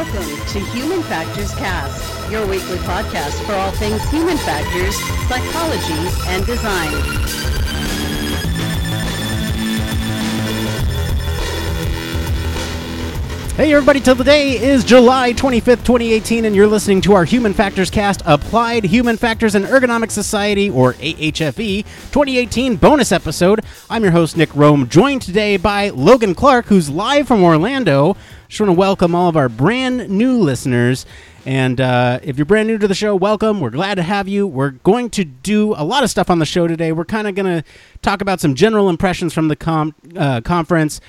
Welcome to Human Factors Cast, your weekly podcast for all things human factors, psychology, and design. Hey everybody, till the day is July 25th, 2018, and you're listening to our Human Factors Cast Applied Human Factors and Ergonomic Society, or AHFE, 2018 bonus episode. I'm your host, Nick Roome, joined today by Logan Clark, who's live from Orlando. Just want to welcome all of our brand new listeners. And uh, if you're brand new to the show, welcome. We're glad to have you. We're going to do a lot of stuff on the show today. We're kind of going to talk about some general impressions from the com- uh, conference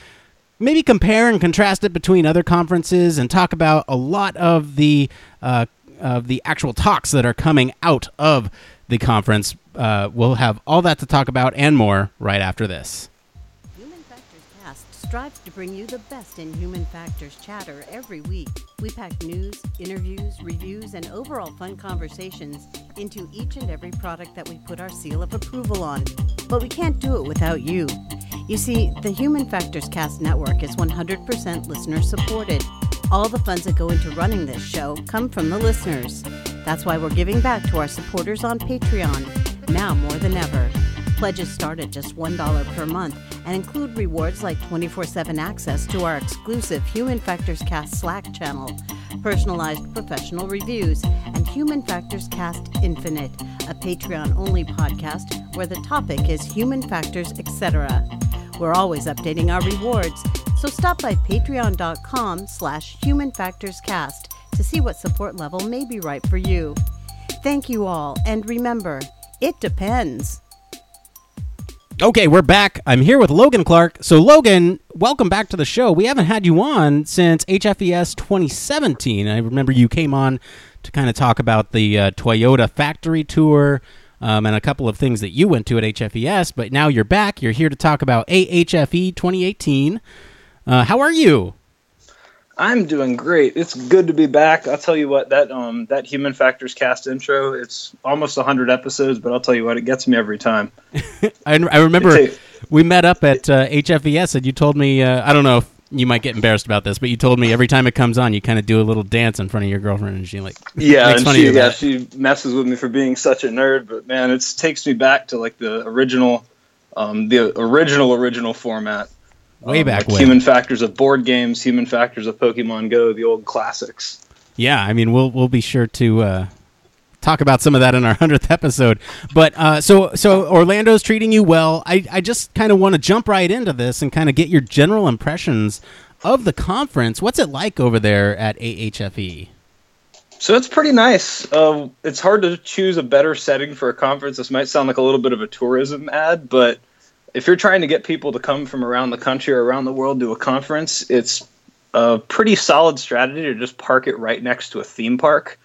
maybe compare and contrast it between other conferences and talk about a lot of the uh, of the actual talks that are coming out of the conference. Uh, we'll have all that to talk about and more right after this. Strives to bring you the best in human factors chatter every week. We pack news, interviews, reviews, and overall fun conversations into each and every product that we put our seal of approval on. But we can't do it without you. You see, the Human Factors Cast network is 100% listener supported. All the funds that go into running this show come from the listeners. That's why we're giving back to our supporters on Patreon, now more than ever. Pledges start at just $1 per month and include rewards like 24 7 access to our exclusive Human Factors Cast Slack channel, personalized professional reviews, and Human Factors Cast Infinite, a Patreon only podcast where the topic is human factors, etc. We're always updating our rewards, so stop by patreon.com slash humanfactorscast to see what support level may be right for you. Thank you all, and remember, it depends. Okay, we're back. I'm here with Logan Clark. So, Logan, welcome back to the show. We haven't had you on since HFES 2017. I remember you came on to kind of talk about the uh, Toyota factory tour um, and a couple of things that you went to at HFES, but now you're back. You're here to talk about AHFE 2018. Uh, how are you? I'm doing great. It's good to be back. I'll tell you what that um that Human Factors cast intro. It's almost 100 episodes, but I'll tell you what, it gets me every time. I, I remember we met up at uh, HFES, and you told me uh, I don't know if you might get embarrassed about this, but you told me every time it comes on, you kind of do a little dance in front of your girlfriend, and she like yeah, and she, yeah, it. she messes with me for being such a nerd, but man, it takes me back to like the original, um, the original original format. Way Um, back like when. human factors of board games, human factors of Pokemon Go, the old classics. Yeah, I mean, we'll we'll be sure to uh, talk about some of that in our hundredth episode. But uh, so so Orlando's treating you well. I I just kind of want to jump right into this and kind of get your general impressions of the conference. What's it like over there at AHFE? So it's pretty nice. Uh, it's hard to choose a better setting for a conference. This might sound like a little bit of a tourism ad, but if you're trying to get people to come from around the country or around the world to a conference, it's a pretty solid strategy to just park it right next to a theme park.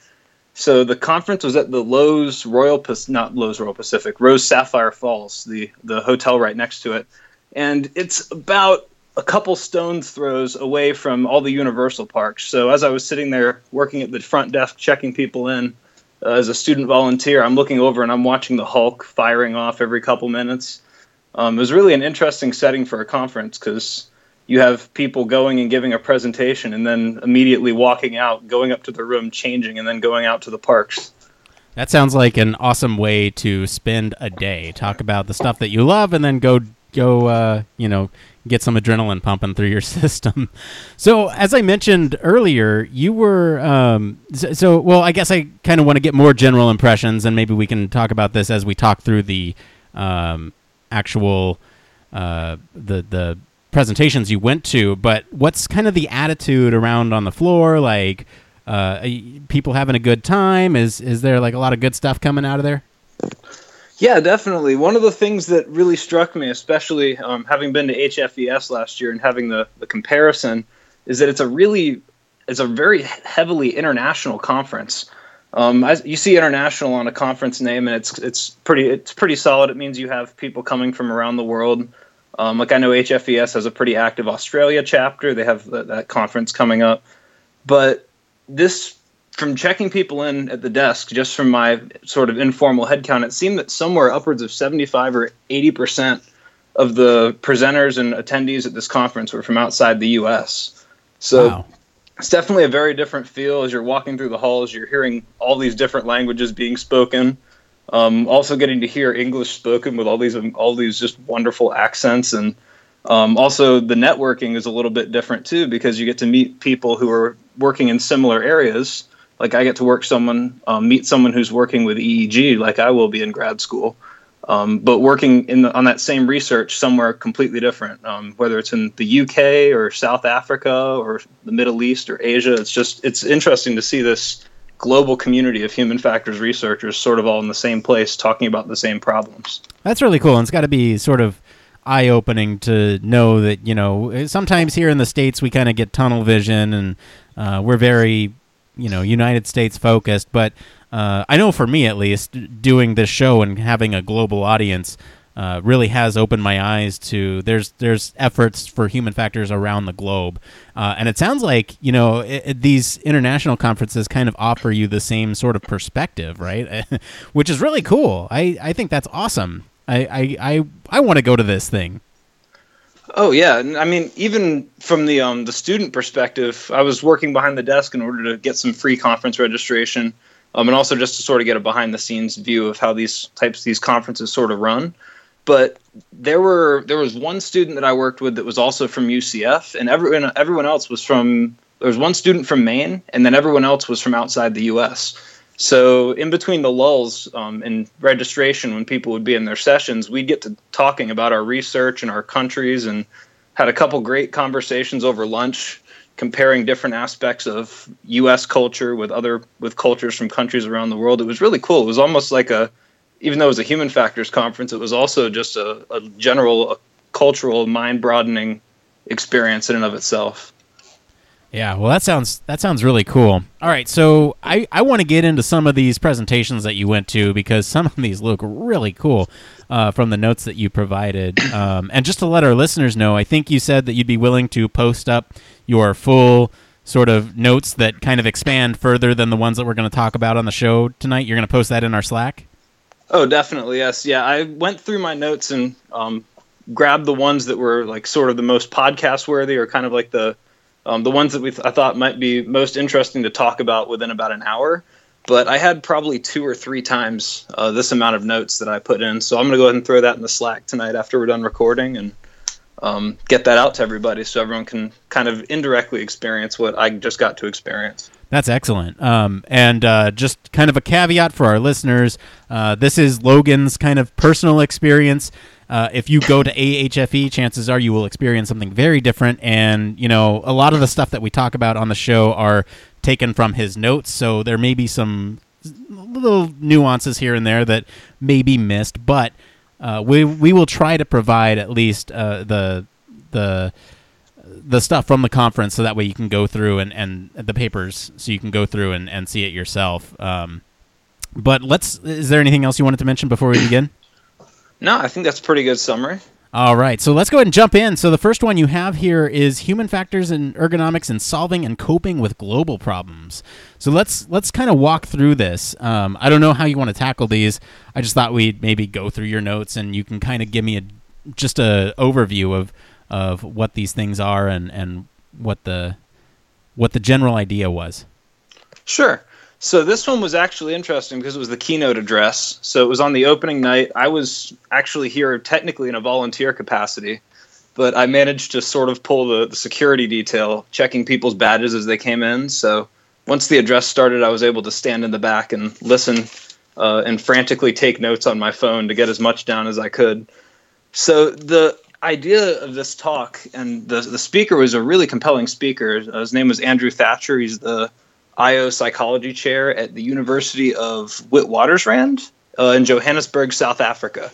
So the conference was at the Loews Royal, not Loews Royal Pacific, Rose Sapphire Falls, the the hotel right next to it, and it's about a couple stones throws away from all the Universal parks. So as I was sitting there working at the front desk checking people in uh, as a student volunteer, I'm looking over and I'm watching the Hulk firing off every couple minutes. Um, it was really an interesting setting for a conference because you have people going and giving a presentation and then immediately walking out, going up to the room, changing, and then going out to the parks. That sounds like an awesome way to spend a day. Talk about the stuff that you love, and then go go. Uh, you know, get some adrenaline pumping through your system. So, as I mentioned earlier, you were um, so, so. Well, I guess I kind of want to get more general impressions, and maybe we can talk about this as we talk through the um, actual uh, the the presentations you went to. But what's kind of the attitude around on the floor? Like, uh, people having a good time? Is is there like a lot of good stuff coming out of there? Yeah, definitely. One of the things that really struck me, especially um, having been to HFES last year and having the, the comparison, is that it's a really, it's a very heavily international conference. Um, as you see international on a conference name, and it's it's pretty it's pretty solid. It means you have people coming from around the world. Um, like I know HFES has a pretty active Australia chapter. They have that, that conference coming up, but this from checking people in at the desk, just from my sort of informal headcount, it seemed that somewhere upwards of 75 or 80 percent of the presenters and attendees at this conference were from outside the U.S. So Wow. It's definitely a very different feel as you're walking through the halls. You're hearing all these different languages being spoken. Um, also getting to hear English spoken with all these all these just wonderful accents and um, also the networking is a little bit different too because you get to meet people who are working in similar areas. Like I get to work someone um, meet someone who's working with EEG like I will be in grad school, um, but working in the, on that same research somewhere completely different. Um, whether it's in the UK or South Africa or the Middle East or Asia, it's just it's interesting to see this global community of human factors researchers sort of all in the same place talking about the same problems. That's really cool. And it's got to be sort of eye opening to know that, you know, sometimes here in the States we kind of get tunnel vision and uh, we're very, you know, United States focused. But uh, I know for me at least, doing this show and having a global audience, uh, really has opened my eyes to there's there's efforts for human factors around the globe, uh, and it sounds like you know it, it, these international conferences kind of offer you the same sort of perspective, right? Which is really cool. I I think that's awesome. I I I, I want to go to this thing. Oh yeah, I mean, even from the um, the student perspective, I was working behind the desk in order to get some free conference registration, um, and also just to sort of get a behind the scenes view of how these types these conferences sort of run but there were there was one student that I worked with that was also from UCF, and everyone everyone else was from. There was one student from Maine, and then everyone else was from outside the U.S. So in between the lulls um, in registration, when people would be in their sessions, we'd get to talking about our research and our countries, and had a couple great conversations over lunch, comparing different aspects of U.S. culture with other with cultures from countries around the world. It was really cool. It was almost like a even though it was a human factors conference, it was also just a, a general a cultural, mind broadening experience in and of itself. Yeah, well, that sounds that sounds really cool. All right, so I, I want to get into some of these presentations that you went to because some of these look really cool uh, from the notes that you provided. Um, and just to let our listeners know, I think you said that you'd be willing to post up your full sort of notes that kind of expand further than the ones that we're going to talk about on the show tonight. You're going to post that in our Slack. Oh, definitely, yes. Yeah, I went through my notes and um, grabbed the ones that were like sort of the most podcast worthy, or kind of like the um, the ones that we th- I thought might be most interesting to talk about within about an hour. But I had probably two or three times uh, this amount of notes that I put in, so I'm going to go ahead and throw that in the Slack tonight after we're done recording and um, get that out to everybody so everyone can kind of indirectly experience what I just got to experience. That's excellent. Um, and uh, just kind of a caveat for our listeners uh, this is Logan's kind of personal experience. Uh, if you go to AHFE, chances are you will experience something very different. And, you know, a lot of the stuff that we talk about on the show are taken from his notes. So there may be some little nuances here and there that may be missed. But uh, we, we will try to provide at least uh, the, the, the stuff from the conference so that way you can go through and, and the papers so you can go through and, and see it yourself. Um, but let's, is there anything else you wanted to mention before we begin? No, I think that's pretty good summary. All right, so let's go ahead and jump in. So the first one you have here is human factors and ergonomics in solving and coping with global problems. So let's let's kind of walk through this. Um, I don't know how you want to tackle these. I just thought we'd maybe go through your notes and you can kind of give me a just a overview of of what these things are and and what the what the general idea was. Sure. So this one was actually interesting because it was the keynote address. So it was on the opening night. I was actually here technically in a volunteer capacity, but I managed to sort of pull the, the security detail, checking people's badges as they came in. So once the address started, I was able to stand in the back and listen uh, and frantically take notes on my phone to get as much down as I could. So the idea of this talk, and the the speaker was a really compelling speaker. His name was Andrew Thatcher. He's the IO psychology chair at the University of Witwatersrand uh, in Johannesburg, South Africa.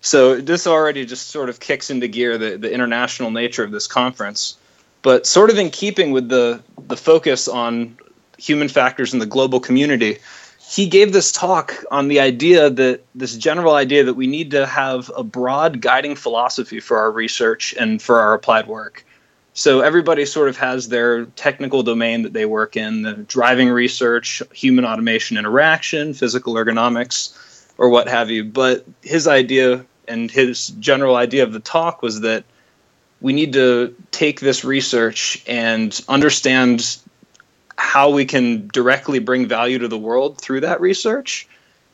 So this already just sort of kicks into gear the, the international nature of this conference. But sort of in keeping with the the focus on human factors in the global community, he gave this talk on the idea that this general idea that we need to have a broad guiding philosophy for our research and for our applied work. So everybody sort of has their technical domain that they work in, the driving research, human automation interaction, physical ergonomics, or what have you. But his idea and his general idea of the talk was that we need to take this research and understand how we can directly bring value to the world through that research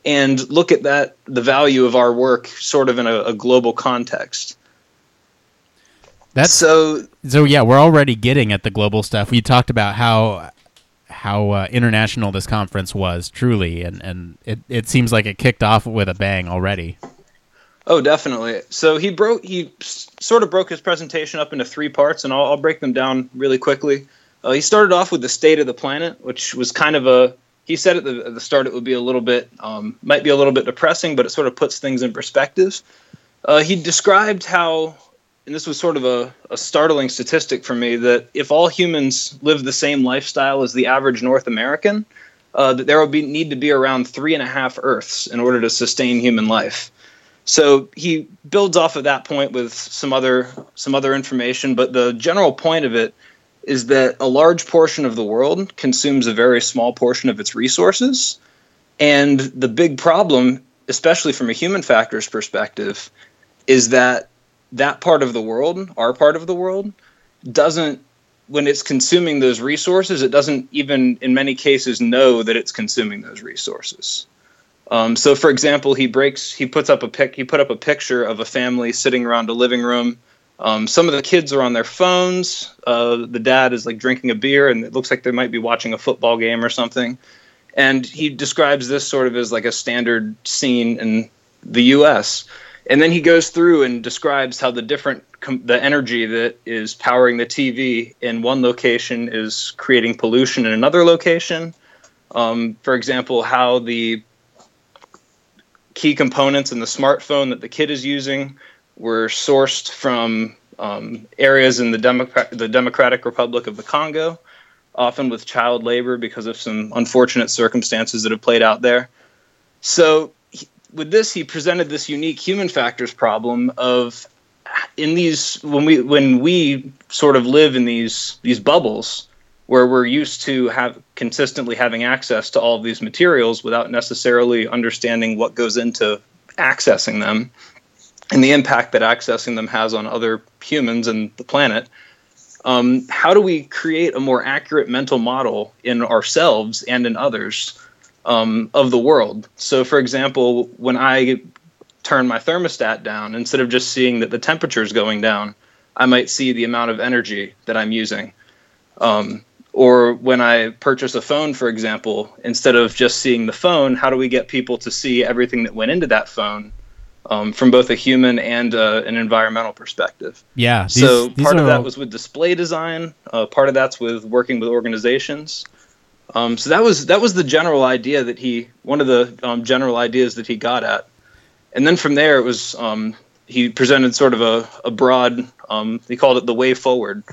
and look at that the value of our work sort of in a, a global context That's so so yeah, we're already getting at the global stuff. We talked about how how uh, international this conference was truly, and and it it seems like it kicked off with a bang already. Oh, definitely. So he broke he s- sort of broke his presentation up into three parts, and I'll, I'll break them down really quickly. Uh, he started off with the state of the planet, which was kind of a he said at the, at the start it would be a little bit um, might be a little bit depressing, but it sort of puts things in perspective. Uh, he described how, and this was sort of a, a startling statistic for me, that if all humans live the same lifestyle as the average North American, uh, that there would be need to be around three and a half Earths in order to sustain human life. So he builds off of that point with some other some other information, but the general point of it is that a large portion of the world consumes a very small portion of its resources, and the big problem, especially from a human factors perspective, is that that part of the world, our part of the world, doesn't when it's consuming those resources, it doesn't even in many cases know that it's consuming those resources. Um, so, for example, he breaks. He puts up a pic. He put up a picture of a family sitting around a living room. Um, some of the kids are on their phones. Uh, the dad is like drinking a beer, and it looks like they might be watching a football game or something. And he describes this sort of as like a standard scene in the U.S. And then he goes through and describes how the different com- the energy that is powering the TV in one location is creating pollution in another location. Um, for example, how the key components in the smartphone that the kid is using were sourced from um, areas in the, Democrat- the Democratic Republic of the Congo, often with child labor because of some unfortunate circumstances that have played out there. So, with this, he presented this unique human factors problem of in these when we when we sort of live in these these bubbles where we're used to have consistently having access to all of these materials without necessarily understanding what goes into accessing them and the impact that accessing them has on other humans and the planet. Um, how do we create a more accurate mental model in ourselves and in others um, of the world? So, for example, when I turn my thermostat down, instead of just seeing that the temperature is going down, I might see the amount of energy that I'm using. Um, or when I purchase a phone, for example, instead of just seeing the phone, how do we get people to see everything that went into that phone um, from both a human and uh, an environmental perspective? Yeah. these- so part of that all- was with display design. Uh, part of that's with working with organizations. Um, so that was that was the general idea that he one of the um, general ideas that he got at, and then from there it was um, he presented sort of a, a broad um, he called it the way forward,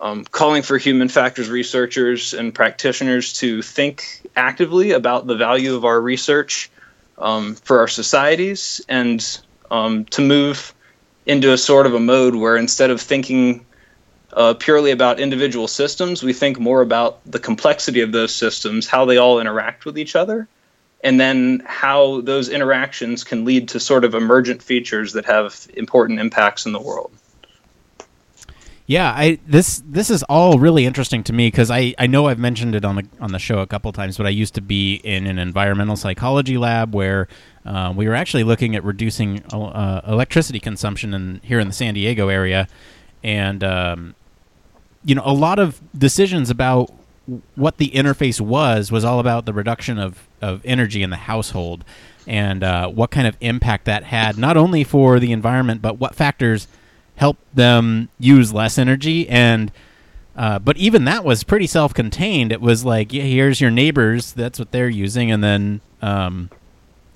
um, calling for human factors researchers and practitioners to think actively about the value of our research um, for our societies and to move into a sort of a mode where instead of thinking uh, purely about individual systems, we think more about the complexity of those systems, how they all interact with each other, and then how those interactions can lead to sort of emergent features that have important impacts in the world. Yeah, I this this is all really interesting to me because I, I know I've mentioned it on the on the show a couple times, but I used to be in an environmental psychology lab where uh, we were actually looking at reducing uh, electricity consumption in here in the San Diego area, and um, you know a lot of decisions about what the interface was was all about the reduction of, of energy in the household and uh, what kind of impact that had not only for the environment but what factors help them use less energy. And uh, but even that was pretty self-contained. It was like yeah here's your neighbors. That's what they're using. And then um,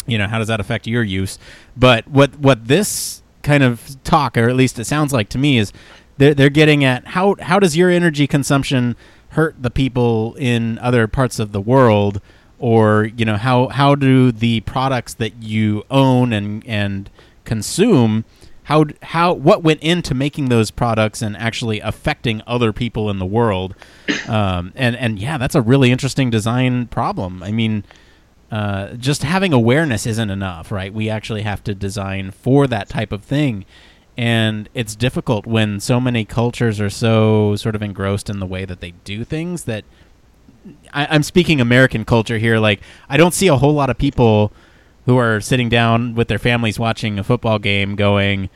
you know how does that affect your use? But what what this kind of talk or at least it sounds like to me is they're, they're getting at how how does your energy consumption hurt the people in other parts of the world? Or you know how how do the products that you own and and consume how how what went into making those products and actually affecting other people in the world? Um, and and yeah that's a really interesting design problem. I mean uh, just having awareness isn't enough right? We actually have to design for that type of thing and it's difficult when so many cultures are so sort of engrossed in the way that they do things that I, I'm speaking American culture here. Like, I don't see a whole lot of people who are sitting down with their families watching a football game going,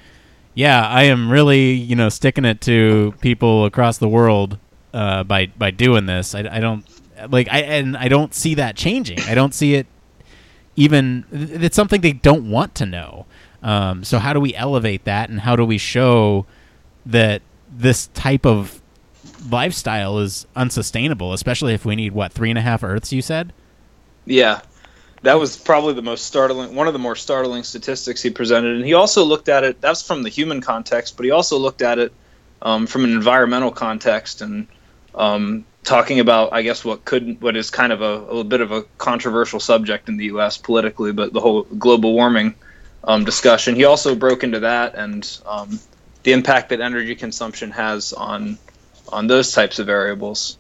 "Yeah, I am really, you know, sticking it to people across the world uh, by by doing this." I, I don't like, I and I don't see that changing. I don't see it even. It's something they don't want to know. Um, so how do we elevate that, and how do we show that this type of lifestyle is unsustainable, especially if we need what three and a half Earths? You said. Yeah, that was probably the most startling, one of the more startling statistics he presented. And he also looked at it. That's from the human context, but he also looked at it um, from an environmental context and um, talking about, I guess, what could, what is kind of a, a bit of a controversial subject in the U.S. politically, but the whole global warming um, discussion. He also broke into that and um, the impact that energy consumption has on on those types of variables.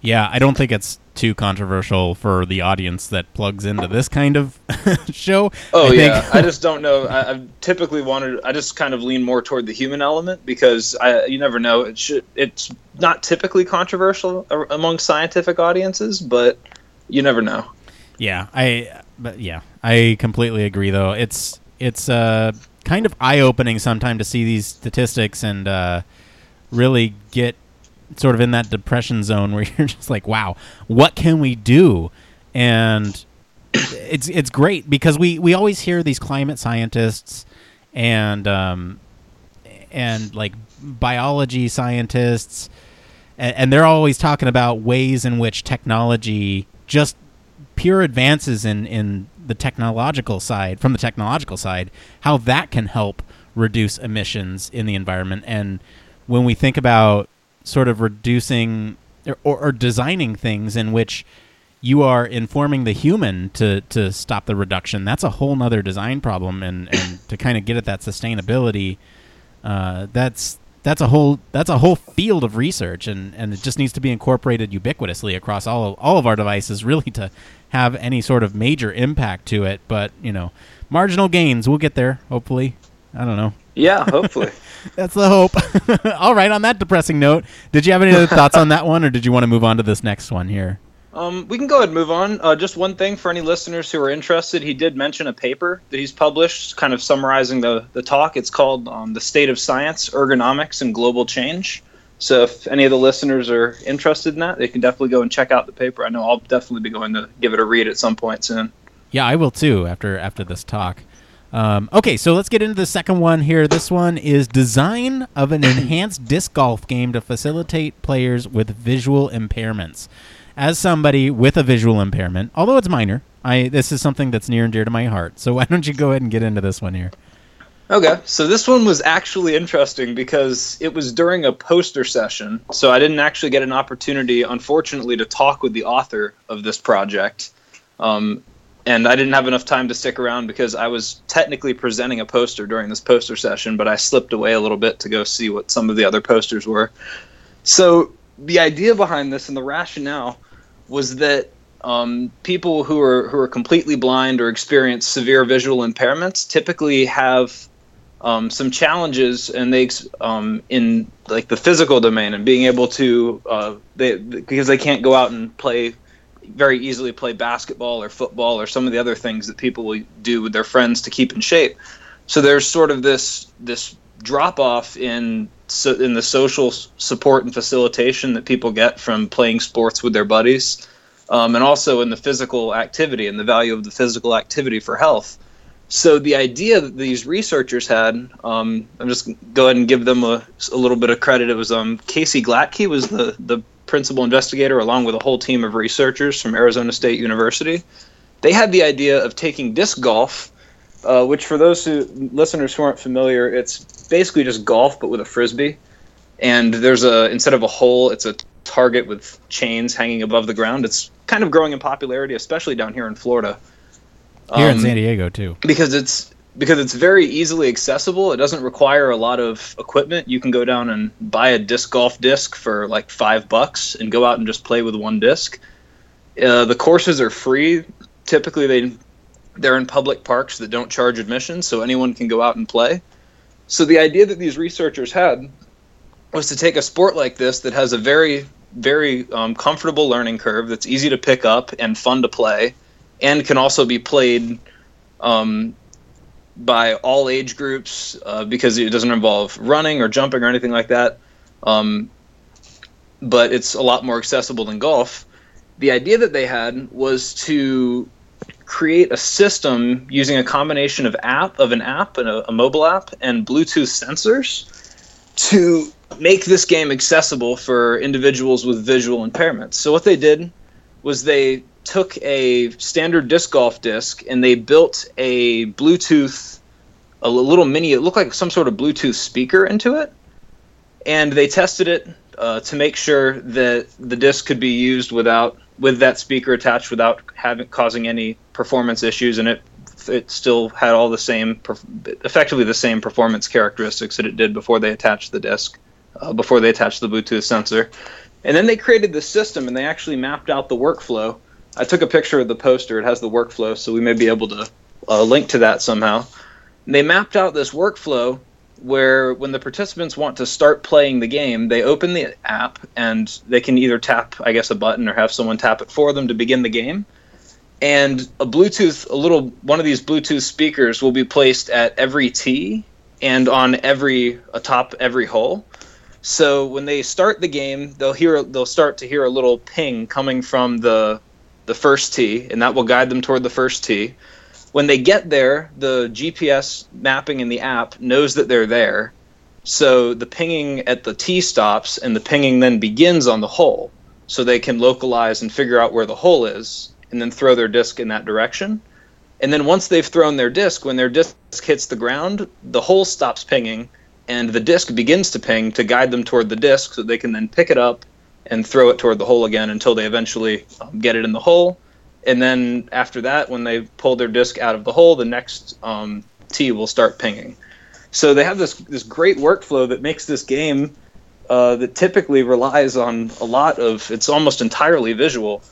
Yeah, I don't think it's too controversial for the audience that plugs into this kind of show. Oh I yeah, I just don't know. I, I've typically wanted. I just kind of lean more toward the human element because I, you never know. It should. It's not typically controversial among scientific audiences, but you never know. Yeah, I. But yeah, I completely agree. Though it's it's uh kind of eye opening sometimes to see these statistics and uh, really get sort of in that depression zone where you're just like, wow, what can we do? And it's it's great because we we always hear these climate scientists and um, and like biology scientists and, and they're always talking about ways in which technology just pure advances in in the technological side from the technological side how that can help reduce emissions in the environment and when we think about sort of reducing or, or, designing things in which you are informing the human to, to stop the reduction. That's a whole nother design problem, and, and to kind of get at that sustainability, uh, that's that's a whole that's a whole field of research, and, and it just needs to be incorporated ubiquitously across all of, all of our devices, really to have any sort of major impact to it. But you know, marginal gains, we'll get there. Hopefully, I don't know. Yeah, hopefully. That's the hope. All right. On that depressing note, did you have any other thoughts on that one, or did you want to move on to this next one here? Um, we can go ahead and move on. Uh, just one thing for any listeners who are interested, he did mention a paper that he's published, kind of summarizing the, the talk. It's called um, The State of Science, Ergonomics, and Global Change. So if any of the listeners are interested in that, they can definitely go and check out the paper. I know I'll definitely be going to give it a read at some point soon. Yeah, I will too after after this talk. Um, okay, so let's get into the second one here. This one is design of an enhanced disc golf game to facilitate players with visual impairments. As somebody with a visual impairment, although it's minor, I this is something that's near and dear to my heart. So why don't you go ahead and get into this one here? Okay, so this one was actually interesting because it was during a poster session, so I didn't actually get an opportunity, unfortunately, to talk with the author of this project. Um, and I didn't have enough time to stick around because I was technically presenting a poster during this poster session, but I slipped away a little bit to go see what some of the other posters were. So the idea behind this and the rationale was that um, people who are who are completely blind or experience severe visual impairments typically have um, some challenges and they um, in like the physical domain and being able to uh, they because they can't go out and play very easily play basketball or football or some of the other things that people will do with their friends to keep in shape. So there's sort of this this drop off in so, in the social support and facilitation that people get from playing sports with their buddies, um, and also in the physical activity and the value of the physical activity for health. So the idea that these researchers had, um, I'm just go ahead and give them a, a little bit of credit. It was um, Casey Glatke was the the principal investigator, along with a whole team of researchers from Arizona State University. They had the idea of taking disc golf, uh, which for those who, listeners who aren't familiar, it's basically just golf but with a frisbee. And there's a instead of a hole, it's a target with chains hanging above the ground. It's kind of growing in popularity, especially down here in Florida. Here um, in San Diego too, because it's because it's very easily accessible. It doesn't require a lot of equipment. You can go down and buy a disc golf disc for like five bucks and go out and just play with one disc. Uh, the courses are free. Typically, they they're in public parks that don't charge admission, so anyone can go out and play. So the idea that these researchers had was to take a sport like this that has a very very um, comfortable learning curve that's easy to pick up and fun to play, and can also be played um, by all age groups uh, because it doesn't involve running or jumping or anything like that. Um, but it's a lot more accessible than golf. The idea that they had was to create a system using a combination of app of an app and a, a mobile app and Bluetooth sensors to make this game accessible for individuals with visual impairments. So what they did was they took a standard disc golf disc and they built a Bluetooth, a little mini. It looked like some sort of Bluetooth speaker into it, and they tested it uh, to make sure that the disc could be used without with that speaker attached without having causing any performance issues, and it it still had all the same, effectively the same performance characteristics that it did before they attached the disc, uh, before they attached the Bluetooth sensor. And then they created the system, and they actually mapped out the workflow. I took a picture of the poster; it has the workflow, so we may be able to uh, link to that somehow. And they mapped out this workflow where when the participants want to start playing the game, they open the app and they can either tap, I guess, a button or have someone tap it for them to begin the game and a Bluetooth, a little one of these Bluetooth speakers will be placed at every tee and on every atop every hole. So when they start the game, they'll hear they'll start to hear a little ping coming from the the first tee, and that will guide them toward the first tee. When they get there, the GPS mapping in the app knows that they're there. So the pinging at the tee stops, and the pinging then begins on the hole, so they can localize and figure out where the hole is and then throw their disc in that direction. And then once they've thrown their disc, when their disc hits the ground, the hole stops pinging, and the disc begins to ping to guide them toward the disc so they can then pick it up and throw it toward the hole again until they eventually um, get it in the hole. And then after that, when they pull their disc out of the hole, the next um, tee will start pinging. So they have this this great workflow that makes this game uh, that typically relies on a lot of it's almost entirely visual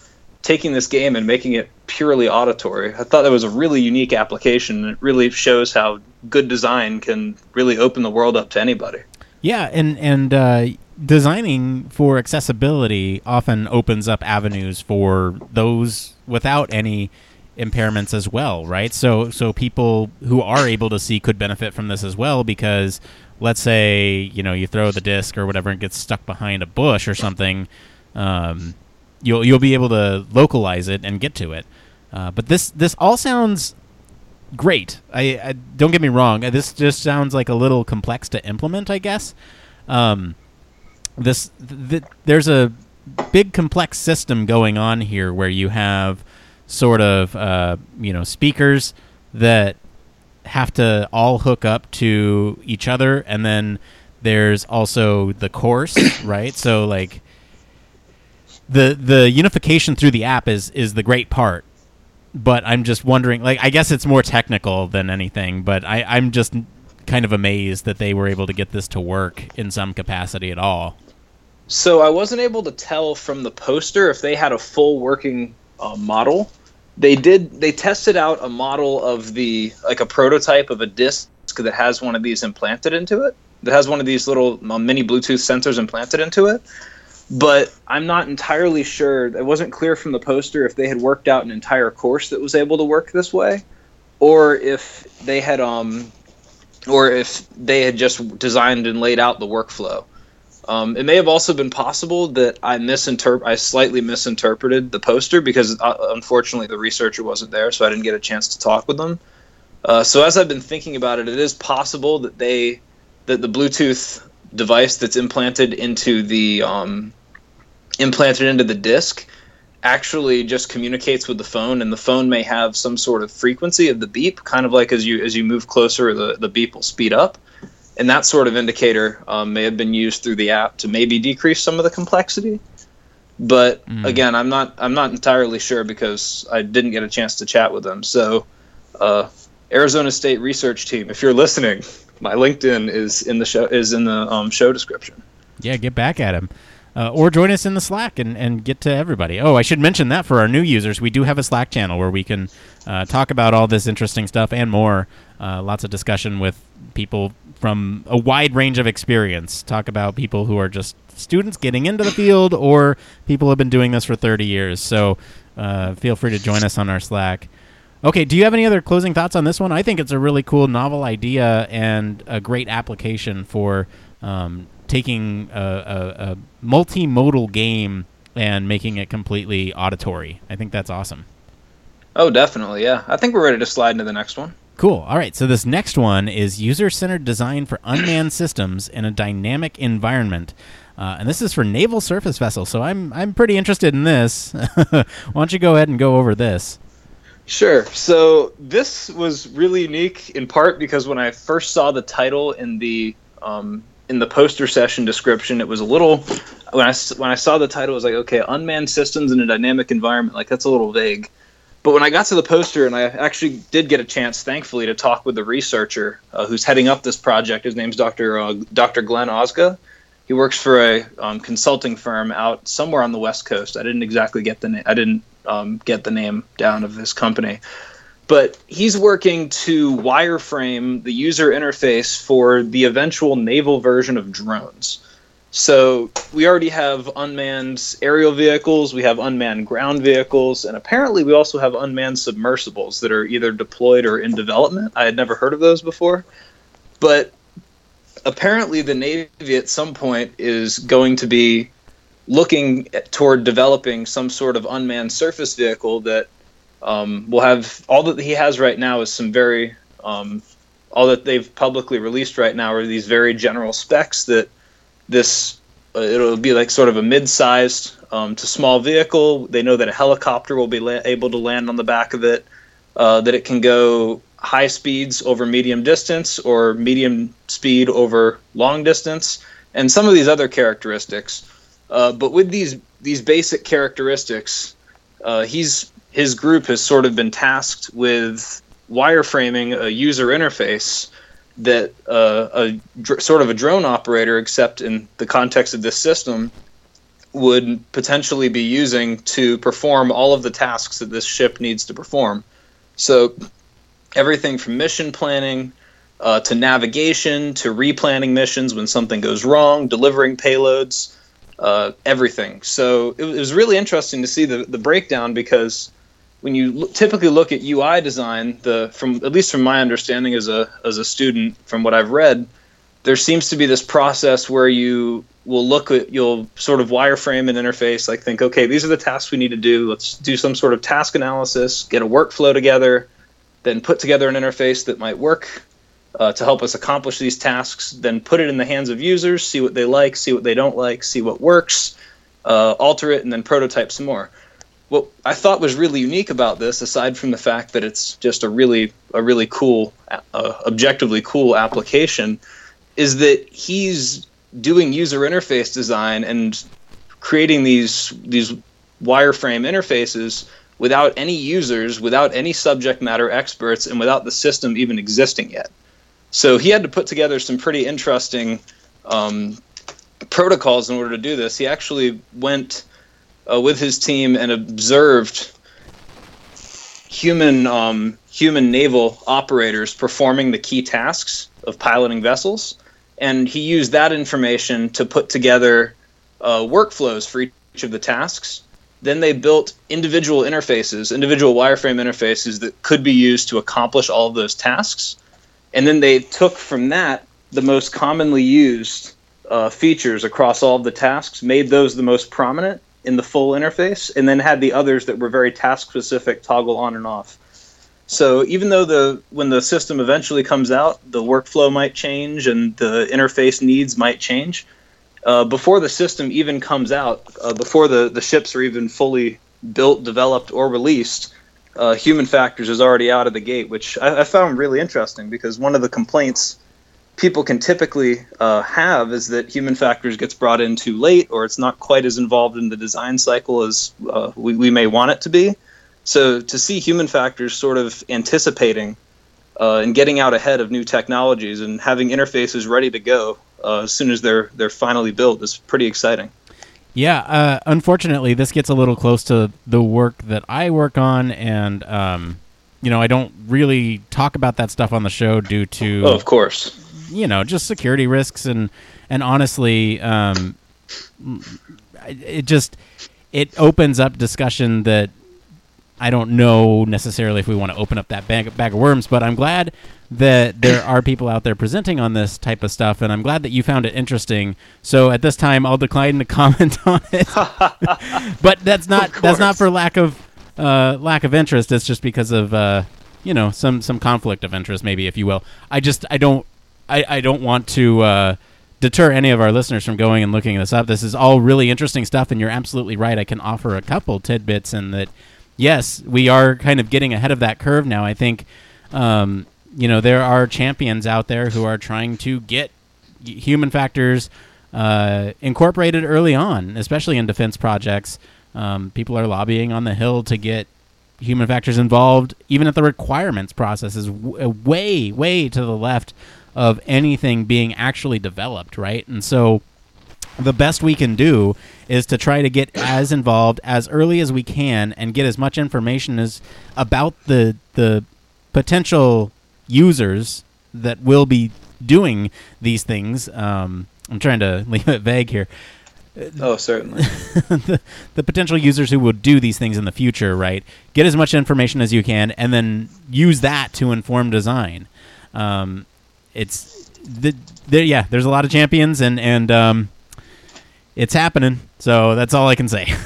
taking this game and making it purely auditory. I thought that was a really unique application. And it really shows how good design can really open the world up to anybody. Yeah, and and uh, designing for accessibility often opens up avenues for those without any impairments as well, right? So so people who are able to see could benefit from this as well because let's say you know you throw the disc or whatever and gets stuck behind a bush or something. Um, you'll you'll be able to localize it and get to it. Uh, but this this all sounds great. I, I, don't get me wrong. This just sounds like a little complex to implement. I guess. Um, this th- th- there's a big complex system going on here where you have sort of uh, you know speakers that have to all hook up to each other and then there's also the course right so like the the unification through the app is is the great part. But I'm just wondering, like, I guess it's more technical than anything. But I, I'm just kind of amazed that they were able to get this to work in some capacity at all. So I wasn't able to tell from the poster if they had a full working uh, model. They did. They tested out a model of the like a prototype of a disc that has one of these implanted into it. That has one of these little uh, mini Bluetooth sensors implanted into it but I'm not entirely sure. It wasn't clear from the poster if they had worked out an entire course that was able to work this way, or if they had um, or if they had just designed and laid out the workflow. Um, it may have also been possible that I misinterpret, I slightly misinterpreted the poster because uh, unfortunately the researcher wasn't there, so I didn't get a chance to talk with them. Uh, so as I've been thinking about it, it is possible that they that the Bluetooth device that's implanted into the um, implanted into the disc actually just communicates with the phone and the phone may have some sort of frequency of the beep kind of like as you as you move closer the, the beep will speed up and that sort of indicator um, may have been used through the app to maybe decrease some of the complexity but mm. again i'm not i'm not entirely sure because i didn't get a chance to chat with them so uh, arizona state research team if you're listening my linkedin is in the show is in the um, show description yeah get back at him uh, or join us in the Slack and, and get to everybody. Oh, I should mention that for our new users, we do have a Slack channel where we can uh, talk about all this interesting stuff and more. uh, lots of discussion with people from a wide range of experience. Talk about people who are just students getting into the field or people who have been doing this for 30 years. So uh, feel free to join us on our Slack. Okay, do you have any other closing thoughts on this one? I think it's a really cool, novel idea and a great application for um, taking a, a, a multimodal game and making it completely auditory. I think that's awesome. Oh, definitely. Yeah. I think we're ready to slide into the next one. Cool. All right. So this next one is user-centered design for unmanned systems in a dynamic environment. Uh, and this is for naval surface vessels. So I'm I'm pretty interested in this. Why don't you go ahead and go over this? Sure. So this was really unique in part because when I first saw the title in the um, in the poster session description, it was a little when I when I saw the title, it was like, okay, unmanned systems in a dynamic environment. Like that's a little vague. But when I got to the poster, and I actually did get a chance, thankfully, to talk with the researcher uh, who's heading up this project. His name's Dr. Uh, Dr. Glenn Osga. He works for a um, consulting firm out somewhere on the West Coast. I didn't exactly get the name. I didn't um, get the name down of this company, but he's working to wireframe the user interface for the eventual naval version of drones. So we already have unmanned aerial vehicles, we have unmanned ground vehicles, and apparently we also have unmanned submersibles that are either deployed or in development. I had never heard of those before. But apparently the Navy at some point is going to be looking toward developing some sort of unmanned surface vehicle that um, will have all that he has right now is some very um, all that they've publicly released right now are these very general specs that this uh, it'll be like sort of a mid-sized um, to small vehicle. They know that a helicopter will be la- able to land on the back of it. Uh, that it can go high speeds over medium distance or medium speed over long distance, and some of these other characteristics. Uh, but with these these basic characteristics, uh, he's his group has sort of been tasked with wireframing a user interface that uh, a dr- sort of a drone operator, except in the context of this system, would potentially be using to perform all of the tasks that this ship needs to perform. So, everything from mission planning uh, to navigation to replanning missions when something goes wrong, delivering payloads, uh, everything. So, it, it was really interesting to see the, the breakdown because when you typically look at UI design, the from at least from my understanding as a as a student, from what I've read, there seems to be this process where you will look at you'll sort of wireframe an interface, like think, okay, these are the tasks we need to do. Let's do some sort of task analysis, get a workflow together, then put together an interface that might work uh, to help us accomplish these tasks. Then put it in the hands of users, see what they like, see what they don't like, see what works, uh, alter it, and then prototype some more what I thought was really unique about this, aside from the fact that it's just a really a really cool, uh, objectively cool application, is that he's doing user interface design and creating these these wireframe interfaces without any users, without any subject matter experts, and without the system even existing yet. So he had to put together some pretty interesting um, protocols in order to do this. He actually went uh, with his team and observed human um, human naval operators performing the key tasks of piloting vessels, and he used that information to put together uh, workflows for each of the tasks. Then they built individual interfaces, individual wireframe interfaces that could be used to accomplish all of those tasks. And then they took from that the most commonly used uh, features across all of the tasks, made those the most prominent, in the full interface, and then had the others that were very task specific, toggle on and off. So even though the when the system eventually comes out, the workflow might change and the interface needs might change. Uh, before the system even comes out, uh, before the, the ships are even fully built, developed, or released, uh, human factors is already out of the gate, which I, I found really interesting because one of the complaints people can typically uh, have is that human factors gets brought in too late or it's not quite as involved in the design cycle as uh, we, we may want it to be. So to see human factors sort of anticipating uh, and getting out ahead of new technologies and having interfaces ready to go uh, as soon as they're they're finally built is pretty exciting. Yeah, uh, unfortunately, this gets a little close to the work that I work on, and um, you know, I don't really talk about that stuff on the show due to, oh, of course, you know, just security risks and and honestly, um, it just it opens up discussion that I don't know necessarily if we want to open up that bag, bag of worms, but I'm glad that there are people out there presenting on this type of stuff, and I'm glad that you found it interesting. So at this time, I'll decline to comment on it. but that's not that's not for lack of uh, lack of interest. It's just because of uh, you know some some conflict of interest, maybe if you will. I just I don't I, I don't want to. Uh, deter any of our listeners from going and looking this up. This is all really interesting stuff, and you're absolutely right. I can offer a couple tidbits, and that yes, we are kind of getting ahead of that curve now. I think, um, you know, there are champions out there who are trying to get human factors uh, incorporated early on, especially in defense projects. Um, people are lobbying on the Hill to get human factors involved, even at the requirements process is w- way, way to the left of anything being actually developed, right? And so the best we can do is to try to get as involved as early as we can and get as much information as about the the potential users that will be doing these things. Um, I'm trying to leave it vague here. Oh, certainly. the, the potential users who will do these things in the future, right? Get as much information as you can, and then use that to inform design. Um, it's the, the, yeah. There's a lot of champions, and and um, it's happening. So that's all I can say.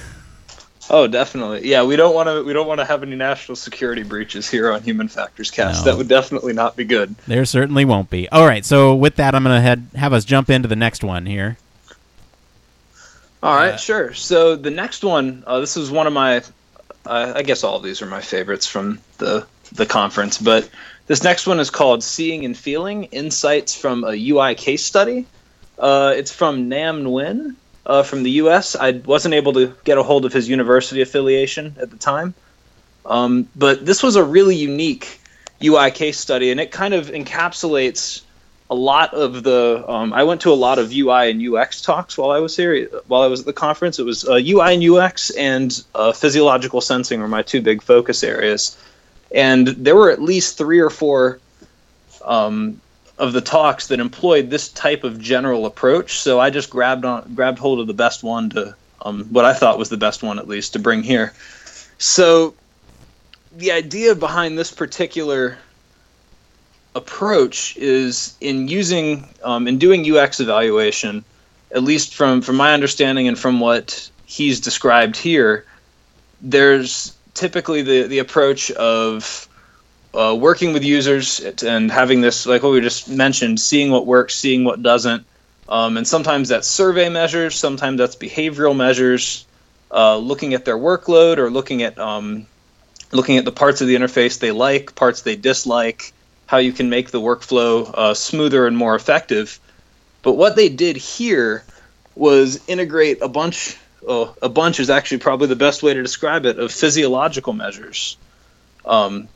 Oh, definitely. Yeah, we don't want to. We don't want to have any national security breaches here on Human Factors Cast. No. That would definitely not be good. There certainly won't be. All right. So with that, I'm gonna head have us jump into the next one here. All right, uh, sure. So the next one, uh, this is one of my. Uh, I guess all of these are my favorites from the the conference, but this next one is called Seeing and Feeling Insights from a UI Case Study. Uh, it's from Nam Nguyen uh, from the US. I wasn't able to get a hold of his university affiliation at the time. Um, but this was a really unique UI case study, and it kind of encapsulates a lot of the. Um, I went to a lot of UI and UX talks while I was here, while I was at the conference. It was uh, UI and UX and uh, physiological sensing were my two big focus areas and there were at least three or four um, of the talks that employed this type of general approach. So I just grabbed on grabbed hold of the best one to um, what I thought was the best one at least to bring here. So the idea behind this particular approach is in using um, in doing UX evaluation, at least from from my understanding and from what he's described here, there's typically the the approach of uh, working with users and having this like what we just mentioned, seeing what works, seeing what doesn't, um, and sometimes that's survey measures, sometimes that's behavioral measures, uh, looking at their workload or looking at um, looking at the parts of the interface they like, parts they dislike, how you can make the workflow uh, smoother and more effective. But what they did here was integrate a bunch oh, a bunch is actually probably the best way to describe it of physiological measures. Um,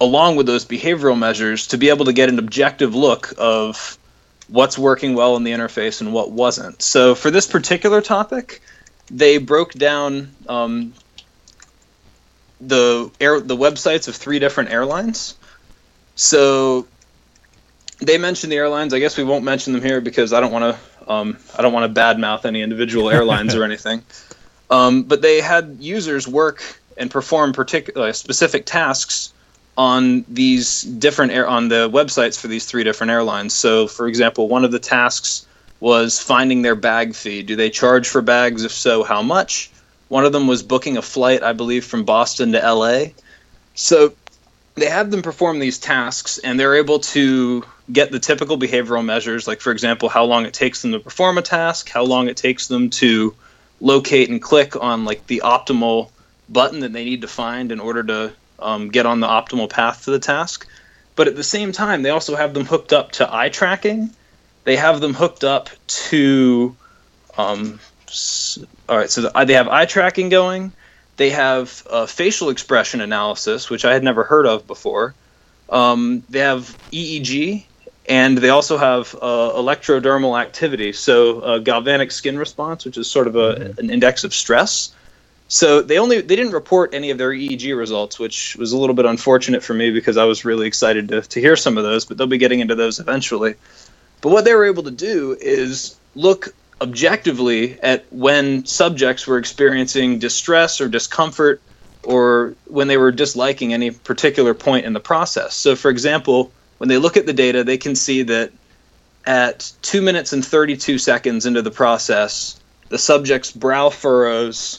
along with those behavioral measures to be able to get an objective look of what's working well in the interface and what wasn't. So for this particular topic they broke down um, the air the websites of three different airlines. So they mentioned the airlines. I guess we won't mention them here because i don't want to um, I don't want to badmouth any individual airlines or anything, um, but they had users work and perform particular uh, specific tasks on these different air on the websites for these three different airlines. So, for example, one of the tasks was finding their bag fee. Do they charge for bags? If so, how much? One of them was booking a flight, I believe, from Boston to LA. So they have them perform these tasks, and they're able to get the typical behavioral measures, like, for example, how long it takes them to perform a task, how long it takes them to locate and click on like the optimal button that they need to find in order to um, get on the optimal path to the task. But at the same time, they also have them hooked up to eye tracking. They have them hooked up to, um, all right, so they have eye tracking going. They have uh, facial expression analysis, which I had never heard of before. Um, they have EEG, and they also have uh, electrodermal activity, so galvanic skin response, which is sort of a, mm-hmm. an index of stress. So they only they didn't report any of their EEG results, which was a little bit unfortunate for me because I was really excited to, to hear some of those, but they'll be getting into those eventually. But what they were able to do is look objectively at when subjects were experiencing distress or discomfort or when they were disliking any particular point in the process. So, for example, when they look at the data, they can see that at 2 minutes and 32 seconds into the process, the subject's brow furrows,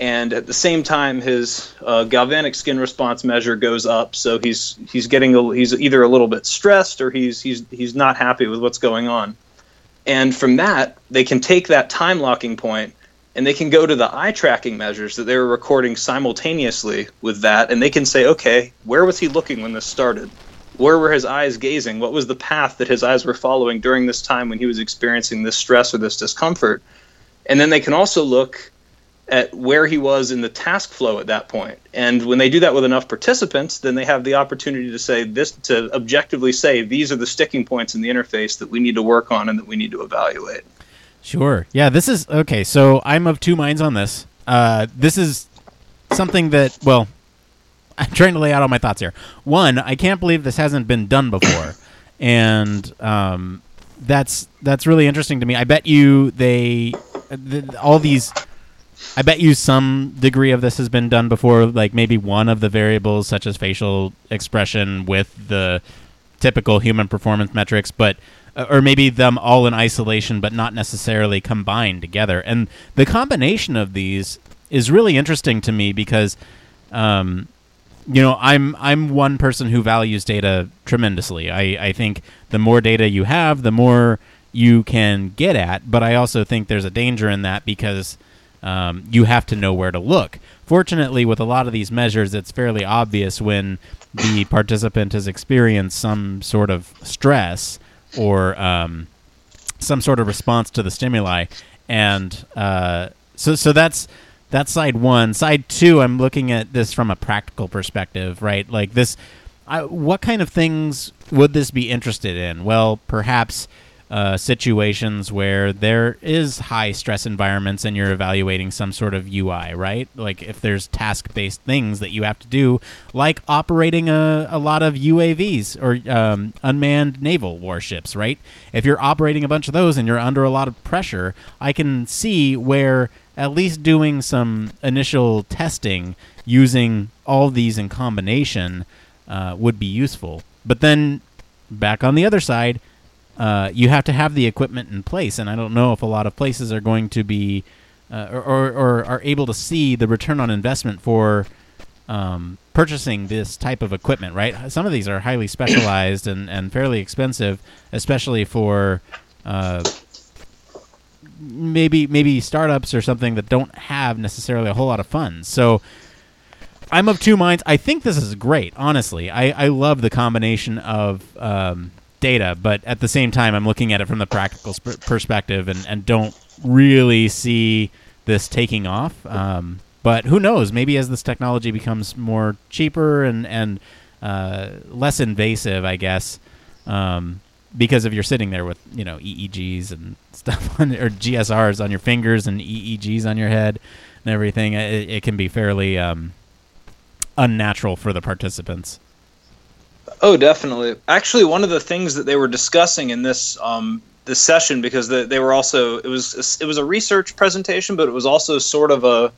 and at the same time, his uh, galvanic skin response measure goes up. So he's he's getting a, he's either a little bit stressed or he's he's he's not happy with what's going on. And from that, they can take that time locking point and they can go to the eye tracking measures that they were recording simultaneously with that, and they can say, okay, where was he looking when this started? Where were his eyes gazing? What was the path that his eyes were following during this time when he was experiencing this stress or this discomfort? And then they can also look at where he was in the task flow at that point. And when they do that with enough participants, then they have the opportunity to say this to objectively say these are the sticking points in the interface that we need to work on and that we need to evaluate. Sure. Yeah, this is okay. So I'm of two minds on this. Uh, this is something that, well, I'm trying to lay out all my thoughts here. One, I can't believe this hasn't been done before, and um, that's that's really interesting to me. I bet you they th- all these I bet you some degree of this has been done before, like maybe one of the variables, such as facial expression, with the typical human performance metrics, but uh, or maybe them all in isolation, but not necessarily combined together. And the combination of these is really interesting to me because, um, you know, I'm I'm one person who values data tremendously. I, I think the more data you have, the more you can get at. But I also think there's a danger in that because um, you have to know where to look. Fortunately, with a lot of these measures, it's fairly obvious when the participant has experienced some sort of stress or um, some sort of response to the stimuli, and uh, so so that's that's side one. Side two, I'm looking at this from a practical perspective, right? Like this, I, what kind of things would this be interested in? Well, perhaps uh, situations where there is high stress environments and you're evaluating some sort of UI, right? Like if there's task based things that you have to do, like operating a, a lot of UAVs or um, unmanned naval warships, right? If you're operating a bunch of those and you're under a lot of pressure, I can see where at least doing some initial testing using all these in combination uh, would be useful. But then back on the other side, uh, you have to have the equipment in place, and I don't know if a lot of places are going to be uh, or, or, or, are able to see the return on investment for um, purchasing this type of equipment. Right? Some of these are highly specialized and, and fairly expensive, especially for uh, maybe maybe startups or something that don't have necessarily a whole lot of funds. So. I'm of two minds. I think this is great. Honestly, I, I love the combination of um, data, but at the same time, I'm looking at it from the practical sp- perspective and, and don't really see this taking off. Um, but who knows? Maybe as this technology becomes more cheaper and and uh, less invasive, I guess, um, because if you're sitting there with you know EEGs and stuff on, or GSRs on your fingers and EEGs on your head and everything, it, it can be fairly um, unnatural for the participants. Oh, definitely. Actually, one of the things that they were discussing in this um, this session, because they, they were also it was it was a research presentation, but it was also sort of a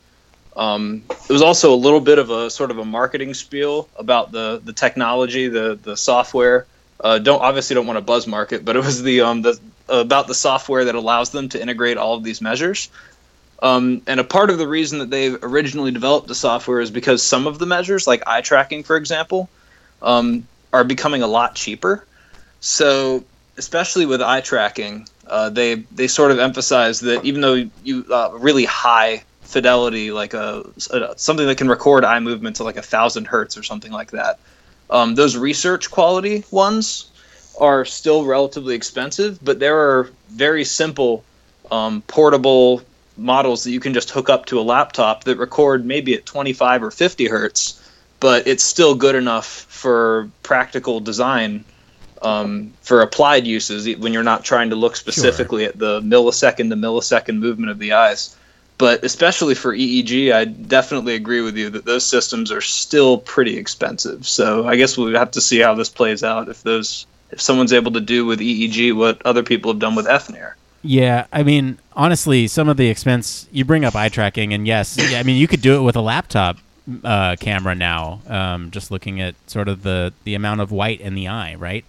um, it was also a little bit of a sort of a marketing spiel about the the technology, the the software. Uh, don't obviously don't want to buzz market, but it was the um the about the software that allows them to integrate all of these measures. Um, and a part of the reason that they originally developed the software is because some of the measures, like eye tracking, for example, um, are becoming a lot cheaper. So, especially with eye tracking, uh, they they sort of emphasize that even though you uh, really high fidelity, like a, a, something that can record eye movement to like a thousand hertz or something like that, um, those research quality ones are still relatively expensive, but there are very simple um, portable models that you can just hook up to a laptop that record maybe at 25 or 50 hertz but it's still good enough for practical design um, for applied uses when you're not trying to look specifically sure. at the millisecond to millisecond movement of the eyes. But especially for EEG, I definitely agree with you that those systems are still pretty expensive. So I guess we'll have to see how this plays out if those if someone's able to do with EEG what other people have done with FNIR. Yeah, I mean, honestly, some of the expense you bring up eye tracking, and yes, yeah, I mean, you could do it with a laptop uh, camera now. Um, just looking at sort of the the amount of white in the eye, right,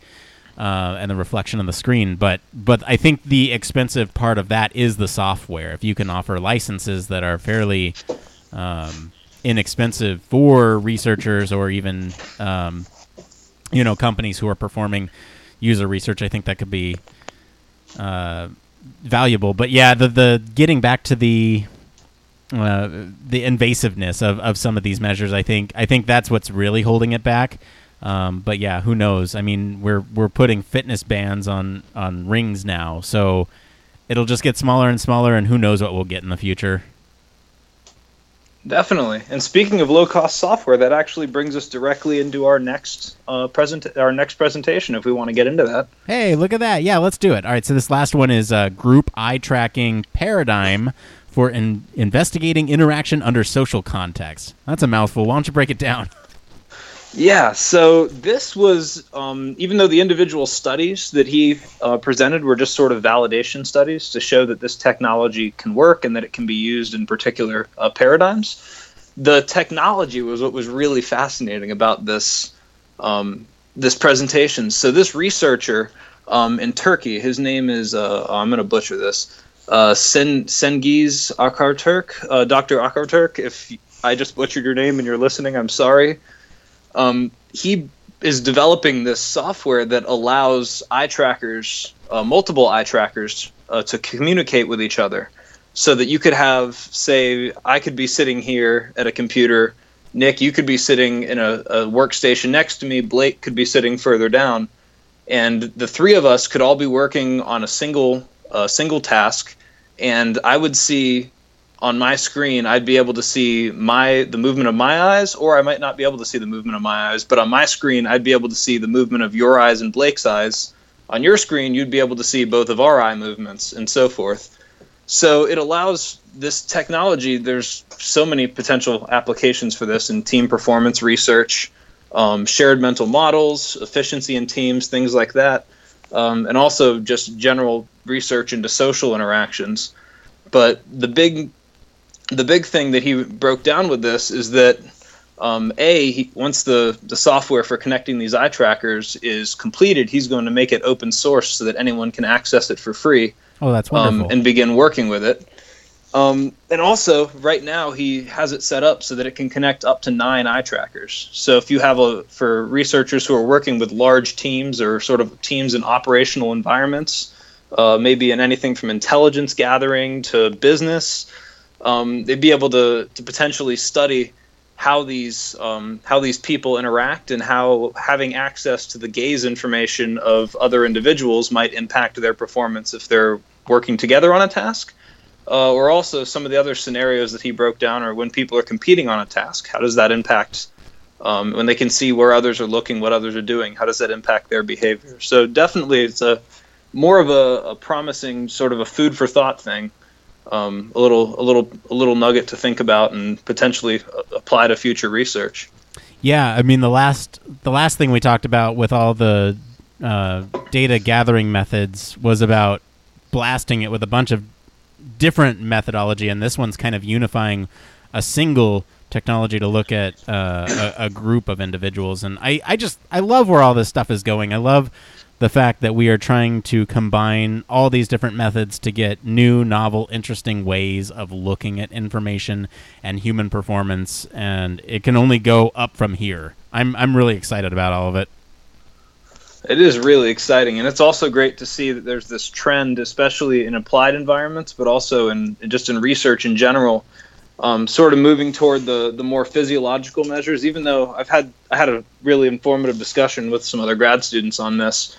uh, and the reflection on the screen. But but I think the expensive part of that is the software. If you can offer licenses that are fairly um, inexpensive for researchers or even um, you know companies who are performing user research, I think that could be uh, valuable. But yeah, the the getting back to the uh, the invasiveness of, of some of these measures, I think I think that's what's really holding it back. Um, but yeah, who knows? I mean, we're we're putting fitness bands on on rings now, so it'll just get smaller and smaller, and who knows what we'll get in the future. Definitely. And speaking of low cost software, that actually brings us directly into our next uh, present our next presentation. If we want to get into that. Hey, look at that! Yeah, let's do it. All right. So this last one is a group eye tracking paradigm for in- investigating interaction under social context. That's a mouthful. Why don't you break it down? Yeah, so this was, um, even though the individual studies that he uh, presented were just sort of validation studies to show that this technology can work and that it can be used in particular uh, paradigms, the technology was what was really fascinating about this um, this presentation. So this researcher um, in Turkey, his name is uh, I'm going to butcher this, uh, Sen Cengiz Acarturk, uh, Dr. Acarturk. If I just butchered your name and you're listening, I'm sorry um, he is developing this software that allows eye trackers, uh, multiple eye trackers, uh, to communicate with each other. So that you could have, say, I could be sitting here at a computer, Nick, you could be sitting in a, a workstation next to me, Blake could be sitting further down, and the three of us could all be working on a single uh, single task, and I would see on my screen I'd be able to see my the movement of my eyes or I might not be able to see the movement of my eyes but on my screen I'd be able to see the movement of your eyes and Blake's eyes. On your screen you'd be able to see both of our eye movements and so forth. So it allows this technology there's so many potential applications for this in team performance research um, shared mental models efficiency in teams things like that um, and also just general research into social interactions but the big the big thing that he broke down with this is that um, a he, once the the software for connecting these eye trackers is completed, he's going to make it open source so that anyone can access it for free. Oh, that's wonderful! Um, and begin working with it. Um, and also, right now, he has it set up so that it can connect up to nine eye trackers. So, if you have a for researchers who are working with large teams or sort of teams in operational environments, uh, maybe in anything from intelligence gathering to business, um, they'd be able to, to potentially study how these um, how these people interact and how having access to the gaze information of other individuals might impact their performance if they're working together on a task. Uh, or also some of the other scenarios that he broke down are when people are competing on a task. How does that impact um, when they can see where others are looking, what others are doing? How does that impact their behavior? So definitely, it's a more of a, a promising sort of a food for thought thing um, a little a little a little nugget to think about and potentially apply to future research. Yeah, I mean the last the last thing we talked about with all the uh, data gathering methods was about blasting it with a bunch of different methodology, and this one's kind of unifying a single technology to look at uh, a, a, group of individuals. And I, I just I love where all this stuff is going. I love the fact that we are trying to combine all these different methods to get new, novel, interesting ways of looking at information and human performance, and it can only go up from here. I'm I'm really excited about all of it. It is really exciting, and it's also great to see that there's this trend, especially in applied environments, but also in just in research in general, um, sort of moving toward the the more physiological measures. Even though I've had I had a really informative discussion with some other grad students on this,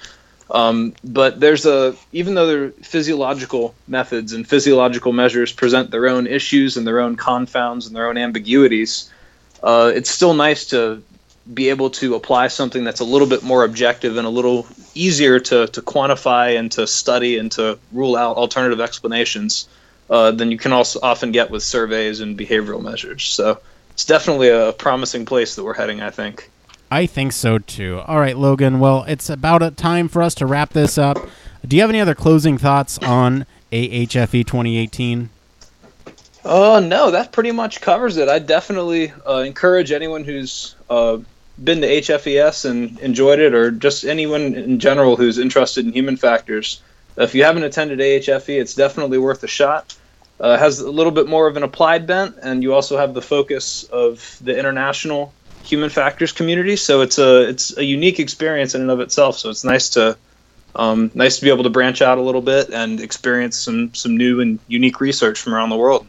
um, but there's a even though their physiological methods and physiological measures present their own issues and their own confounds and their own ambiguities, uh, it's still nice to be able to apply something that's a little bit more objective and a little easier to, to quantify and to study and to rule out alternative explanations uh, than you can also often get with surveys and behavioral measures. So it's definitely a promising place that we're heading. I think. I think so too. All right, Logan. Well, it's about a time for us to wrap this up. Do you have any other closing thoughts on AHFE 2018? Uh, no, that pretty much covers it. I definitely uh, encourage anyone who's uh, been to HFES and enjoyed it, or just anyone in general who's interested in human factors. If you haven't attended AHFE, it's definitely worth a shot. Uh, has a little bit more of an applied bent, and you also have the focus of the international human factors community. So it's a it's a unique experience in and of itself. So it's nice to um, nice to be able to branch out a little bit and experience some some new and unique research from around the world.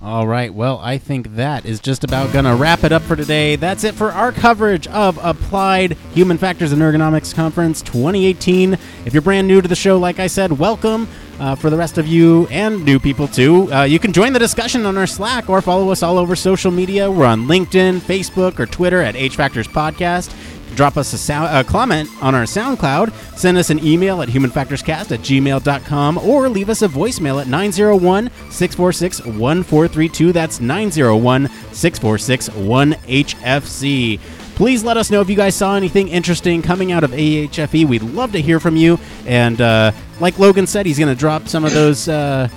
All right. Well, I think that is just about going to wrap it up for today. That's it for our coverage of Applied Human Factors and Ergonomics Conference 2018. If you're brand new to the show, like I said, welcome. Uh, for the rest of you and new people too, uh, you can join the discussion on our Slack or follow us all over social media. We're on LinkedIn, Facebook, or Twitter at H Factors Podcast drop us a, sound, a, comment on our SoundCloud, send us an email at humanfactorscast at gmail.com, or leave us a voicemail at 901 646 1432. That's 901 646 1HFC. Please let us know if you guys saw anything interesting coming out of AHFE. We'd love to hear from you. And uh, like Logan said, he's going to drop some of those uh,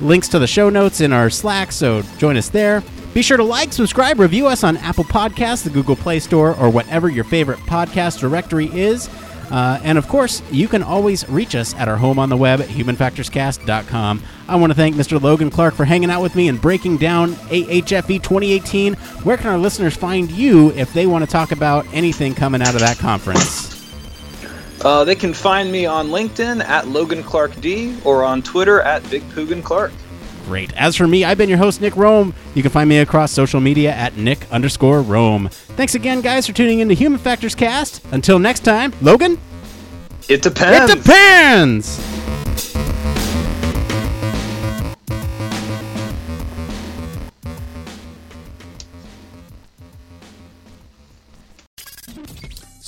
links to the show notes in our Slack, so join us there. Be sure to like, subscribe, review us on Apple Podcasts, the Google Play Store, or whatever your favorite podcast directory is. Uh, and of course, you can always reach us at our home on the web at humanfactorscast.com. I want to thank Mr. Logan Clark for hanging out with me and breaking down AHFE 2018. Where can our listeners find you if they want to talk about anything coming out of that conference? Uh, they can find me on LinkedIn at Logan Clark D or on Twitter at Big Poogan Clark. Great. As for me, I've been your host, Nick Roome. You can find me across social media at Nick underscore Roome. Thanks again, guys, for tuning in to Human Factors Cast. Until next time, Logan? It depends. It depends!